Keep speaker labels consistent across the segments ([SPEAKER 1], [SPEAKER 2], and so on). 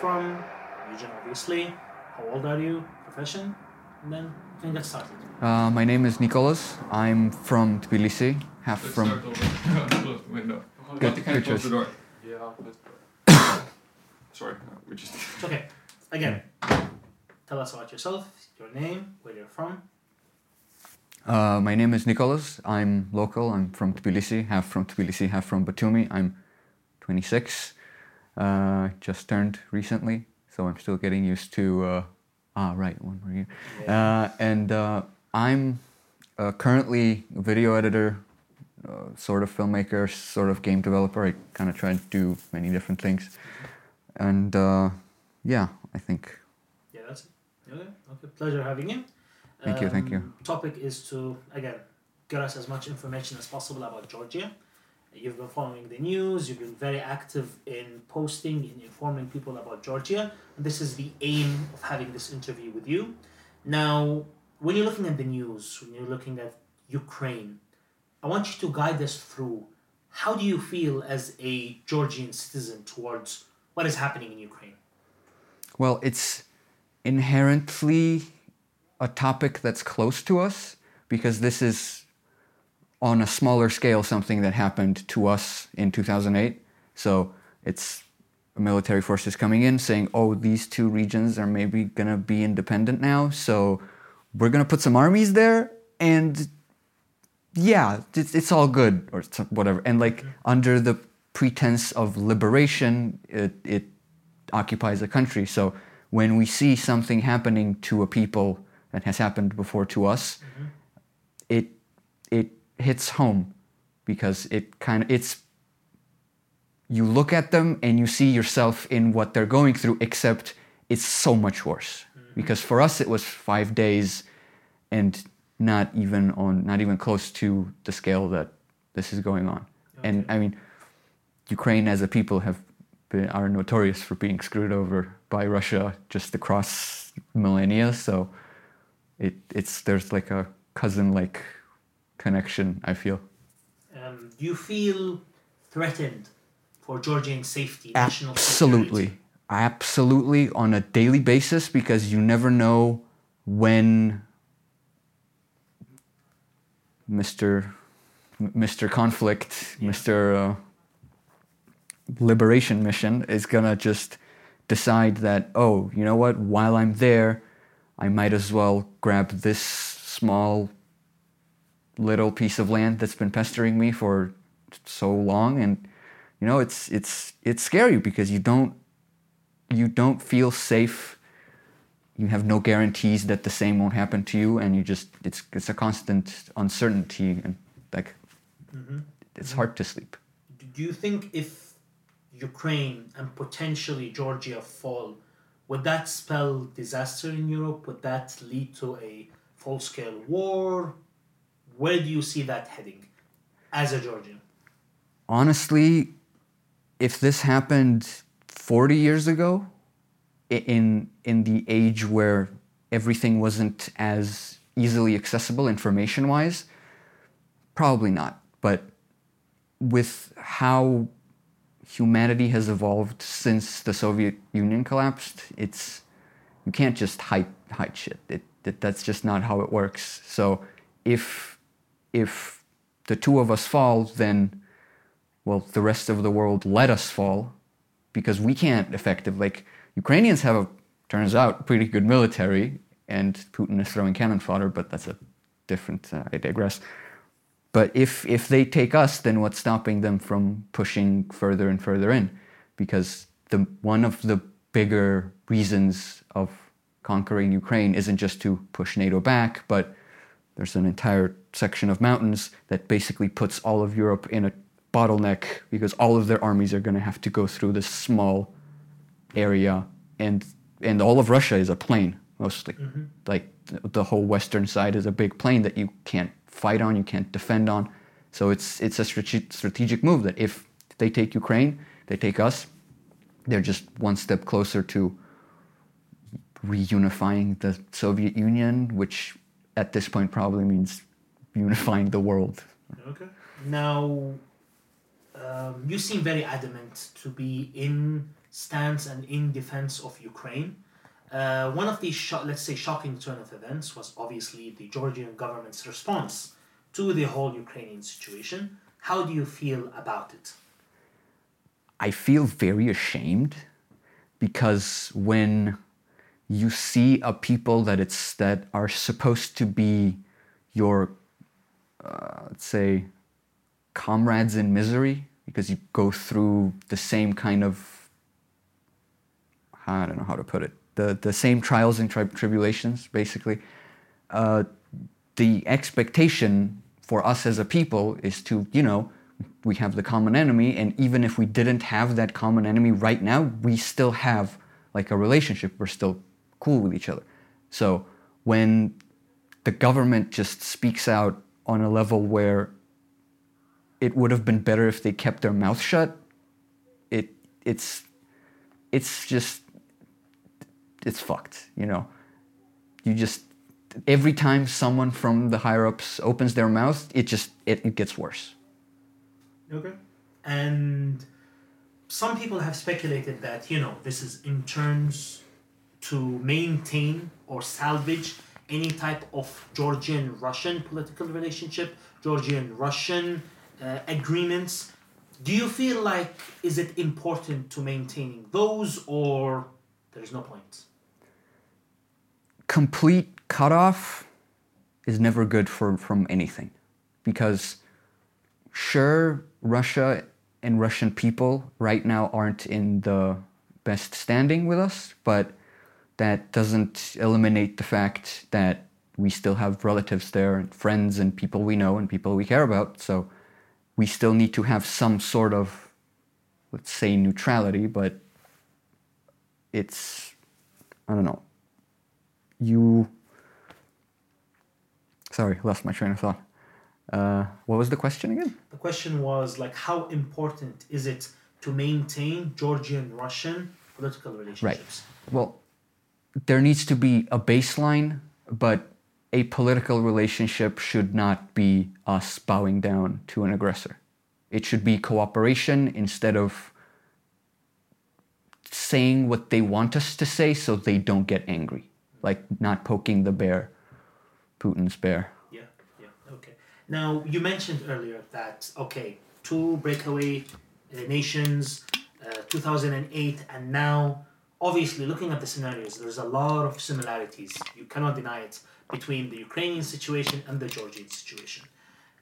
[SPEAKER 1] from, region obviously, how old are you, profession, and then we can get started.
[SPEAKER 2] Uh, my name is Nikoloz. I'm from Tbilisi, half
[SPEAKER 3] Let's
[SPEAKER 2] from.
[SPEAKER 3] start. Close the window.
[SPEAKER 2] Good-
[SPEAKER 3] Good,
[SPEAKER 2] good
[SPEAKER 3] close
[SPEAKER 2] choice.
[SPEAKER 3] the door.
[SPEAKER 4] Yeah,
[SPEAKER 3] Sorry, we just.
[SPEAKER 1] It's okay. Again, tell us about yourself, your name, where you're from.
[SPEAKER 2] Uh, my name is Nikoloz. I'm local. I'm from Tbilisi, half from Tbilisi, half from Batumi. I'm 26. Uh, just turned recently, so I'm still getting used to. Uh, ah, right, one more year. Uh, and uh, I'm uh, currently a video editor, uh, sort of filmmaker, sort of game developer. I kind of try to do many different things. And uh, yeah, I think.
[SPEAKER 1] Yeah, that's it. Okay, okay. Pleasure having you.
[SPEAKER 2] Thank you, thank you.
[SPEAKER 1] Um, Topic is to again get us as much information as possible about Georgia. You've been following the news. You've been very active in posting and informing people about Georgia. And this is the aim of having this interview with you. Now, when you're looking at the news, when you're looking at Ukraine, I want you to guide us through how do you feel as a Georgian citizen towards what is happening in Ukraine?
[SPEAKER 2] Well, it's inherently a topic that's close to us because this is on a smaller scale something that happened to us in 2008. So it's military forces coming in saying, oh, these two regions are maybe going to be independent now. So we're going to put some armies there and yeah, it's, it's all good or whatever. And like under the pretense of liberation, it, it occupies a country. So when we see something happening to a people that has happened before to us, mm-hmm. it it hits home because it kind of it's you look at them and you see yourself in what they're going through except it's so much worse. Mm-hmm. Because for us it was 5 days and not even on not even close to the scale that this is going on. And i mean Ukraine as a people have been, are notorious for being screwed over by Russia just across millennia. So it, it's there's like a cousin like connection. I feel
[SPEAKER 1] Um, do you feel threatened for Georgian safety, national
[SPEAKER 2] absolutely,
[SPEAKER 1] security?
[SPEAKER 2] absolutely on a daily basis because you never know when Mr. Mr. Conflict, Mr. Uh, Liberation Mission is gonna just decide that, oh, you know what, while I'm there, I might as well grab this small little piece of land that's been pestering me for so long. And you know it's it's it's scary because you don't you don't feel safe. You have no guarantees that the same won't happen to you and you just it's it's a constant uncertainty and like mm-hmm. it's hard to sleep.
[SPEAKER 1] Do you think if Ukraine and potentially Georgia fall, would that spell disaster in Europe? Would that lead to a full scale war? Where do you see that heading as a Georgian?
[SPEAKER 2] honestly, if this happened 40 years ago, in in the age where everything wasn't as easily accessible information wise, probably not. But with how humanity has evolved since the Soviet Union collapsed, it's you can't just hide hide shit. It, it, that's just not how it works. So if if the two of us fall, then well, the rest of the world let us fall because we can't effective like Ukrainians have a turns out pretty good military and Putin is throwing cannon fodder, but that's a different uh, I digress. But if if they take us, then what's stopping them from pushing further and further in? Because the one of the bigger reasons of conquering Ukraine isn't just to push NATO back, but there's an entire section of mountains that basically puts all of Europe in a bottleneck because all of their armies are going to have to go through this small area and and all of Russia is a plain mostly. Mm-hmm. Like the whole western side is a big plain that you can't fight on, you can't defend on. So it's it's a strate- strategic move that if they take Ukraine, they take us, they're just one step closer to reunifying the Soviet Union, which at this point probably means unifying the world.
[SPEAKER 1] Okay. Now, um, you seem very adamant to be in stance and in defense of Ukraine. Uh, one of the sho- let's say shocking turn of events was obviously the Georgian government's response to the whole Ukrainian situation. How do you feel about it?
[SPEAKER 2] I feel very ashamed because when you see a people that it's that are supposed to be your uh, let's say comrades in misery because you go through the same kind of I don't know how to put it the the same trials and tri- tribulations basically. Uh, the expectation for us as a people is to you know we have the common enemy and even if we didn't have that common enemy right now we still have like a relationship. We're still cool with each other. So when the government just speaks out on a level where it would have been better if they kept their mouth shut it it's it's just it's fucked you know you just every time someone from the higher ups opens their mouth it just it, it gets worse
[SPEAKER 1] Okay. And some people have speculated that, you know, this is in terms to maintain or salvage any type of Georgian Russian political relationship, Georgian Russian uh, agreements. Do you feel like is it important to maintaining those or there's no point?
[SPEAKER 2] Complete cutoff is never good for from anything because sure russia and russian people right now aren't in the best standing with us but that doesn't eliminate the fact that we still have relatives there and friends and people we know and people we care about. So we still need to have some sort of let's say neutrality but it's i don't know you sorry lost my train of thought uh, what was the question again
[SPEAKER 1] The question was like how important is it to maintain Georgian Russian political relationships? Right.
[SPEAKER 2] well there needs to be a baseline but a political relationship should not be us bowing down to an aggressor it should be cooperation instead of saying what they want us to say so they don't get angry like not poking the bear putin's bear
[SPEAKER 1] Yeah, yeah, okay. Now, you mentioned earlier that, okay, two breakaway uh, nations, uh, 2008, and now, obviously, looking at the scenarios, there's a lot of similarities. You cannot deny it between the Ukrainian situation and the Georgian situation.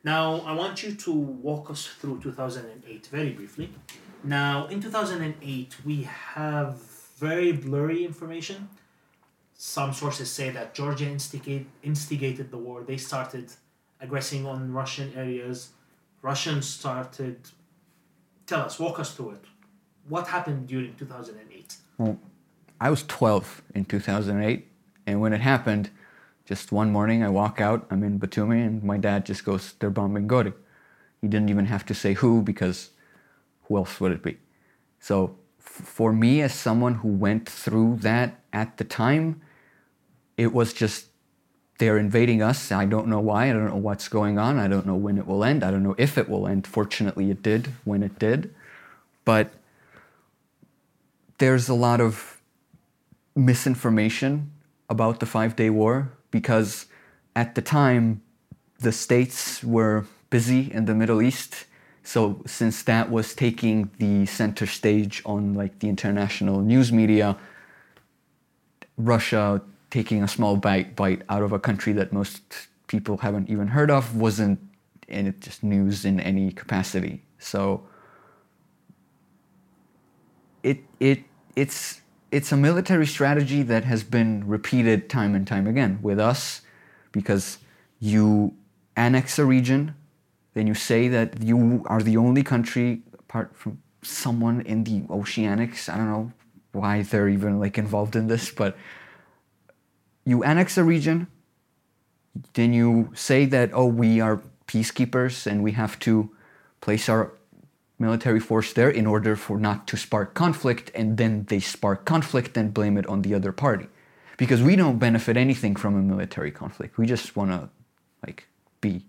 [SPEAKER 1] Now, I want you to walk us through 2008 very briefly. Now, in 2008, we have very blurry information. Some sources say that Georgia instigate, instigated the war. They started aggressing on Russian areas. Russians started. Tell us, walk us through it. What happened during 2008?
[SPEAKER 2] Well, I was 12 in 2008, and when it happened, just one morning I walk out, I'm in Batumi, and my dad just goes, They're bombing Gori. He didn't even have to say who because who else would it be? So, f- for me, as someone who went through that at the time, it was just they're invading us. I don't know why. I don't know what's going on. I don't know when it will end. I don't know if it will end. Fortunately, it did when it did. But there's a lot of misinformation about the Five Day War because at the time the states were busy in the Middle East. So since that was taking the center stage on like the international news media, Russia taking a small bite bite out of a country that most people haven't even heard of wasn't in it just news in any capacity. So it it it's it's a military strategy that has been repeated time and time again with us because you annex a region then you say that you are the only country apart from someone in the oceanics i don't know why they're even like involved in this but you annex a region then you say that oh we are peacekeepers and we have to place our military force there in order for not to spark conflict, and then they spark conflict and blame it on the other party. Because we don't benefit anything from a military conflict. We just want to, like, be.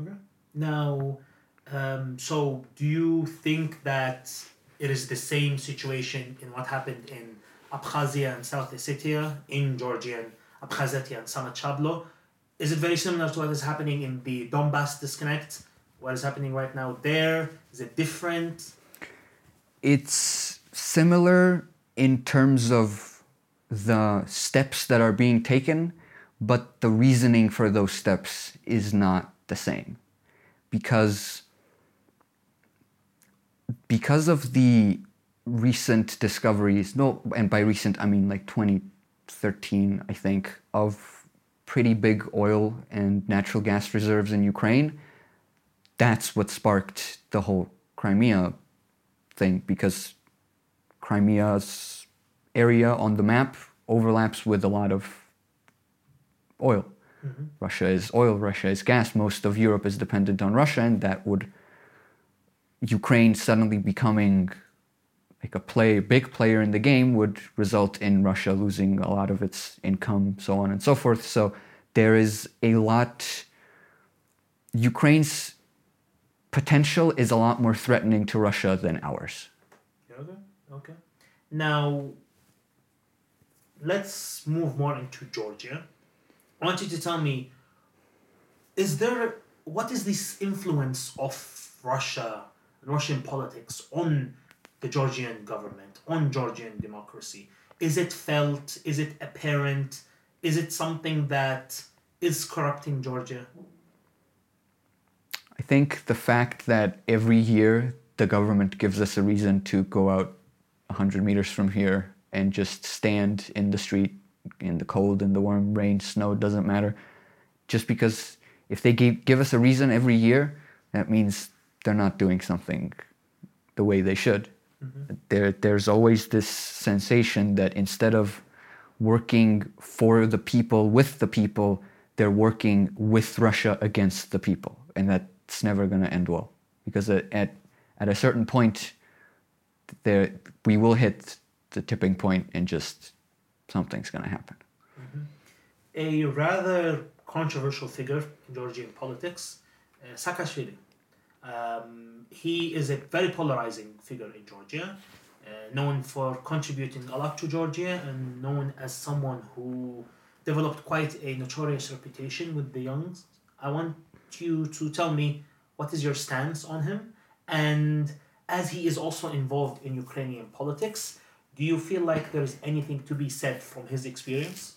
[SPEAKER 1] Okay. Now, um, so do you think that it is the same situation in what happened in Abkhazia and South Ossetia, in Georgia and Abkhazia and Samachablo? Is it very similar to what is happening in the Donbass disconnect? What is happening right now there? Is it different?
[SPEAKER 2] It's similar in terms of the steps that are being taken, but the reasoning for those steps is not the same. Because because of the recent discoveries, no, and by recent I mean like 2013, I think, of pretty big oil and natural gas reserves in Ukraine, that's what sparked the whole Crimea thing because Crimea's area on the map overlaps with a lot of oil.
[SPEAKER 1] Mm-hmm.
[SPEAKER 2] Russia is oil, Russia is gas. Most of Europe is dependent on Russia, and that would Ukraine suddenly becoming like a play, big player in the game would result in Russia losing a lot of its income, so on and so forth. So there is a lot. Ukraine's potential is a lot more threatening to Russia than ours.
[SPEAKER 1] Okay. Now, let's move more into Georgia. I want you to tell me: Is there what is this influence of Russia, and Russian politics on the Georgian government, on Georgian democracy? Is it felt? Is it apparent? Is it something that is corrupting Georgia?
[SPEAKER 2] I think the fact that every year the government gives us a reason to go out 100 meters from here and just stand in the street in the cold, in the warm, rain, snow, doesn't matter. Just because if they give, give us a reason every year, that means they're not doing something the way they should. There, there's always this sensation that instead of working for the people, with the people, they're working with Russia against the people. And that's never going to end well. Because at, at, at a certain point, there, we will hit the tipping point and just something's going to happen.
[SPEAKER 1] a rather controversial figure in Georgian politics, uh, Saakashvili. Um, he is a very polarizing figure in Georgia, uh, known for contributing a lot to Georgia and known as someone who developed quite a notorious reputation with the youngs. I want you to tell me what is your stance on him, and as he is also involved in Ukrainian politics, do you feel like there is anything to be said from his experience?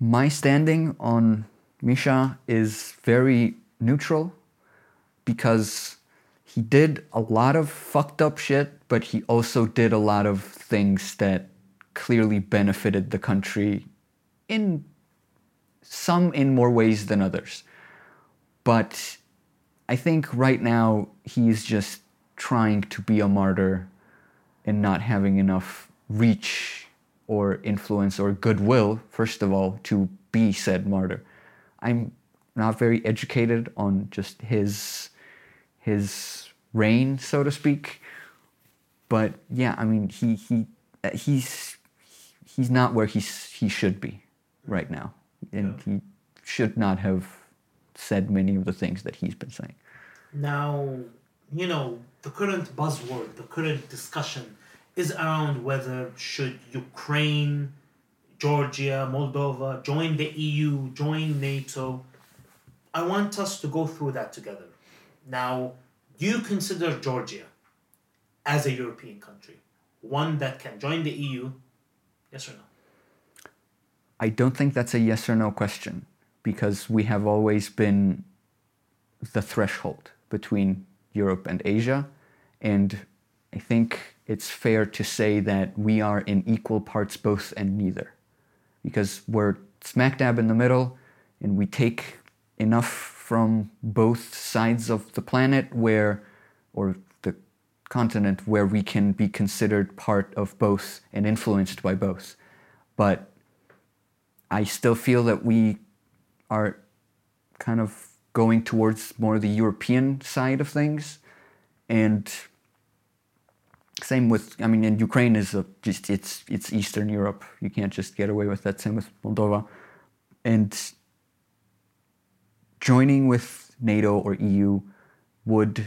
[SPEAKER 2] My standing on Misha is very neutral because he did a lot of fucked up shit, but he also did a lot of things that clearly benefited the country in some in more ways than others. But I think right now he's just trying to be a martyr and not having enough reach or influence or goodwill, first of all, to be said martyr. I'm not very educated on just his his reign, so to speak. But yeah, I mean, he he uh, he's he's not where he's he should be right now, and he should not have said many of the things that he's been saying.
[SPEAKER 1] Now, you know, the current buzzword, the current discussion is around whether should Ukraine, Georgia, Moldova join the EU, join NATO. I want us to go through that together. Now, do you consider Georgia as a European country, one that can join the EU? Yes or no?
[SPEAKER 2] I don't think that's a yes or no question because we have always been the threshold between Europe and Asia. And I think it's fair to say that we are in equal parts both and neither because we're smack dab in the middle and we take enough from both sides of the planet where or the continent where we can be considered part of both and influenced by both but i still feel that we are kind of going towards more the European side of things, and same with I mean, in Ukraine is a, just it's it's Eastern Europe. You can't just get away with that. Same with Moldova, and joining with NATO or EU would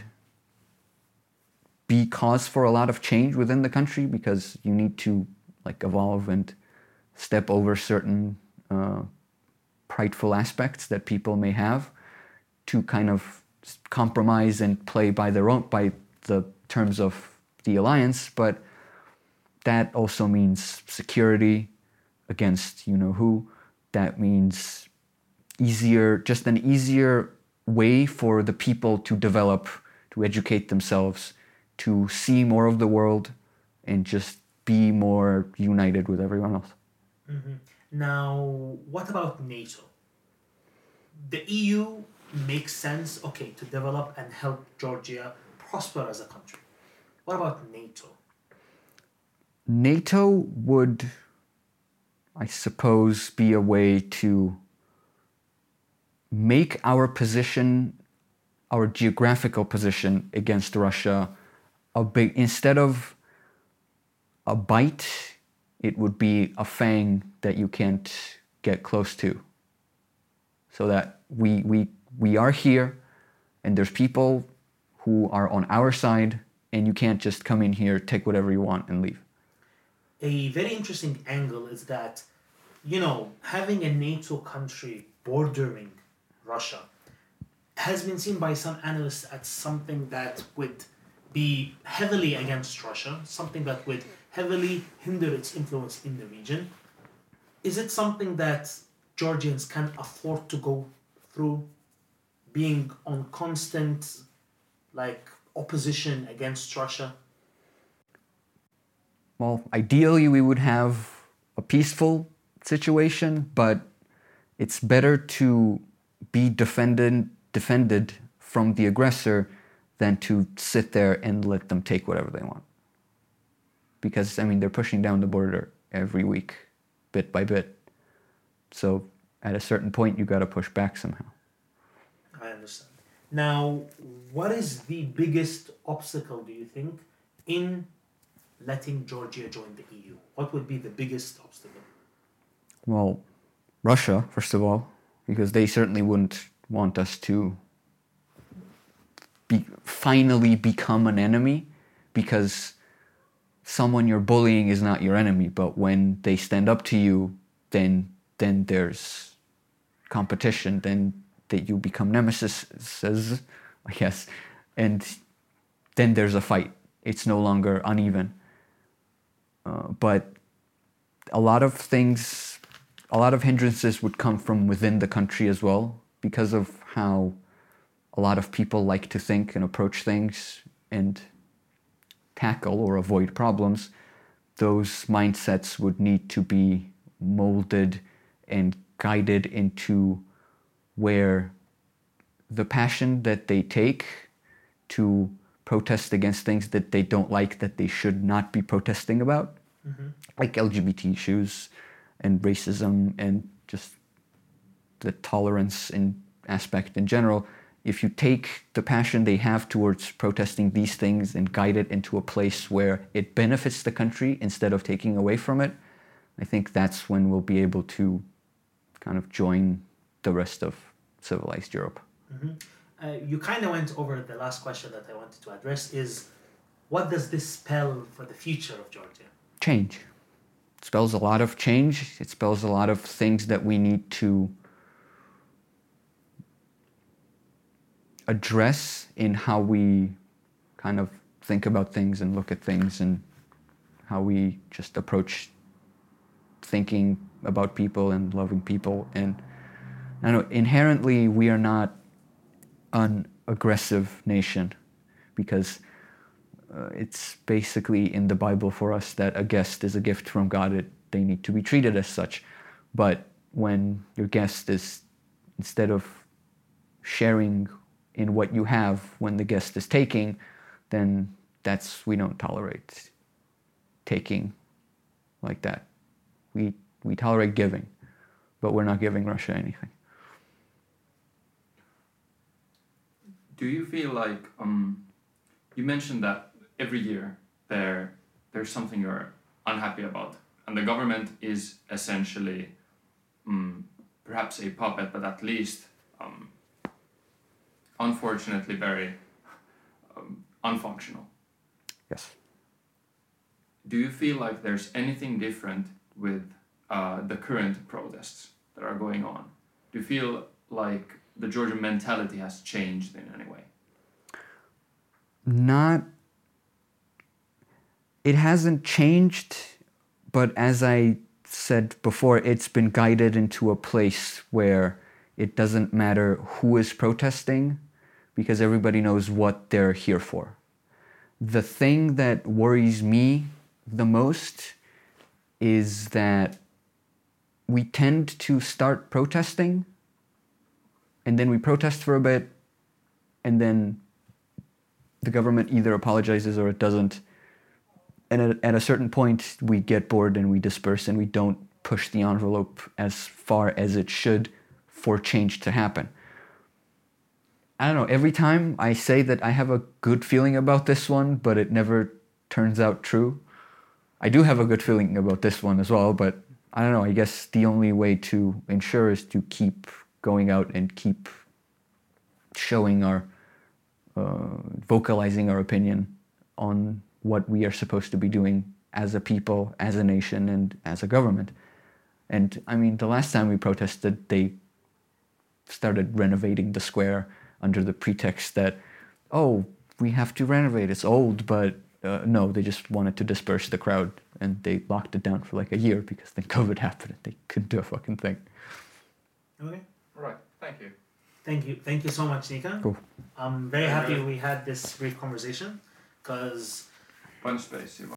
[SPEAKER 2] be cause for a lot of change within the country because you need to like evolve and step over certain uh, prideful aspects that people may have to kind of compromise and play by their own by the terms of the alliance. But that also means security against you know who. That means easier just an easier way for the people to develop to educate themselves to see more of the world and just be more united with everyone else mm-hmm.
[SPEAKER 1] Now, what about NATO? The EU makes sense, okay, to develop and help Georgia prosper as a country. What about NATO?
[SPEAKER 2] NATO would, I suppose, be a way to make our position, our geographical position against Russia, a big instead of a bite, it would be a fang that you can't get close to. So that we we we are here, and there's people who are on our side, and you can't just come in here, take whatever you want, and leave.
[SPEAKER 1] A very interesting angle is that, you know, having a NATO country bordering Russia has been seen by some analysts as something that would be heavily against Russia, something that would heavily hinder its influence in the region. Is it something that Georgians can afford to go through, being on constant, like, opposition against Russia?
[SPEAKER 2] well, ideally we would have a peaceful situation, but it's better to be defended defended from the aggressor than to sit there and let them take whatever they want. Because I mean they're pushing down the border every week, bit by bit. So at a certain point you gotta push back somehow.
[SPEAKER 1] I understand. Now, what is the biggest obstacle, do you think, in letting Georgia join the EU? What would be the biggest obstacle?
[SPEAKER 2] Well, Russia, first of all, because they certainly wouldn't want us to be, finally become an enemy because someone you're bullying is not your enemy, but when they stand up to you, then then there's competition, then that you become nemesis, I guess, and then there's a fight. It's no longer uneven. Uh, but a lot of things, a lot of hindrances would come from within the country as well because of how a lot of people like to think and approach things and tackle or avoid problems. Those mindsets would need to be molded and guided into where the passion that they take to protest against things that they don't like that they should not be protesting about mm-hmm. like lgbt issues and racism and just the tolerance and aspect in general if you take the passion they have towards protesting these things and guide it into a place where it benefits the country instead of taking away from it i think that's when we'll be able to kind of join the rest of civilized europe
[SPEAKER 1] Uh, you kind of went over the last question that I wanted to address is what does this spell for the future of Georgia?
[SPEAKER 2] change. Spells a lot of change. It spells a lot of things that we need to address in how we kind of think about things and look at things and how we just approach thinking about people and loving people. And I know inherently we are not an aggressive nation because uh, it's basically in the Bible for us that a guest is a gift from God. It, they need to be treated as such. But when your guest is, instead of sharing in what you have when the guest is taking, then that's, we don't tolerate taking like that. We, we tolerate giving, but we're not giving Russia anything.
[SPEAKER 3] Do you feel like um, you mentioned that every year there there's something you're unhappy about, and the government is essentially um, perhaps a puppet, but at least um, unfortunately very um, unfunctional.
[SPEAKER 2] Yes.
[SPEAKER 3] Do you feel like there's anything different with uh, the current protests that are going on? Do you feel like the Georgian mentality has changed in any way?
[SPEAKER 2] Not. It hasn't changed, but as I said before, it's been guided into a place where it doesn't matter who is protesting because everybody knows what they're here for. The thing that worries me the most is that we tend to start protesting and then we protest for a bit and then the government either apologizes or it doesn't and at, at a certain point we get bored and we disperse and we don't push the envelope as far as it should for change to happen. I don't know every time i say that i have a good feeling about this one but it never turns out true i do have a good feeling about this one as well but i don't know i guess the only way to ensure is to keep going out and keep showing our uh, vocalizing our opinion on what we are supposed to be doing as a people, as a nation, and as a government. And I mean, the last time we protested, they started renovating the square under the pretext that, oh, we have to renovate, it's old, but uh, no, they just wanted to disperse the crowd and they locked it down for like a year because then COVID happened and they couldn't do a fucking thing.
[SPEAKER 1] Okay.
[SPEAKER 3] Right. Thank you.
[SPEAKER 1] Thank you. Thank you so much, Nika.
[SPEAKER 2] Cool.
[SPEAKER 1] I'm very happy we had this brief conversation because
[SPEAKER 3] punch face, you know.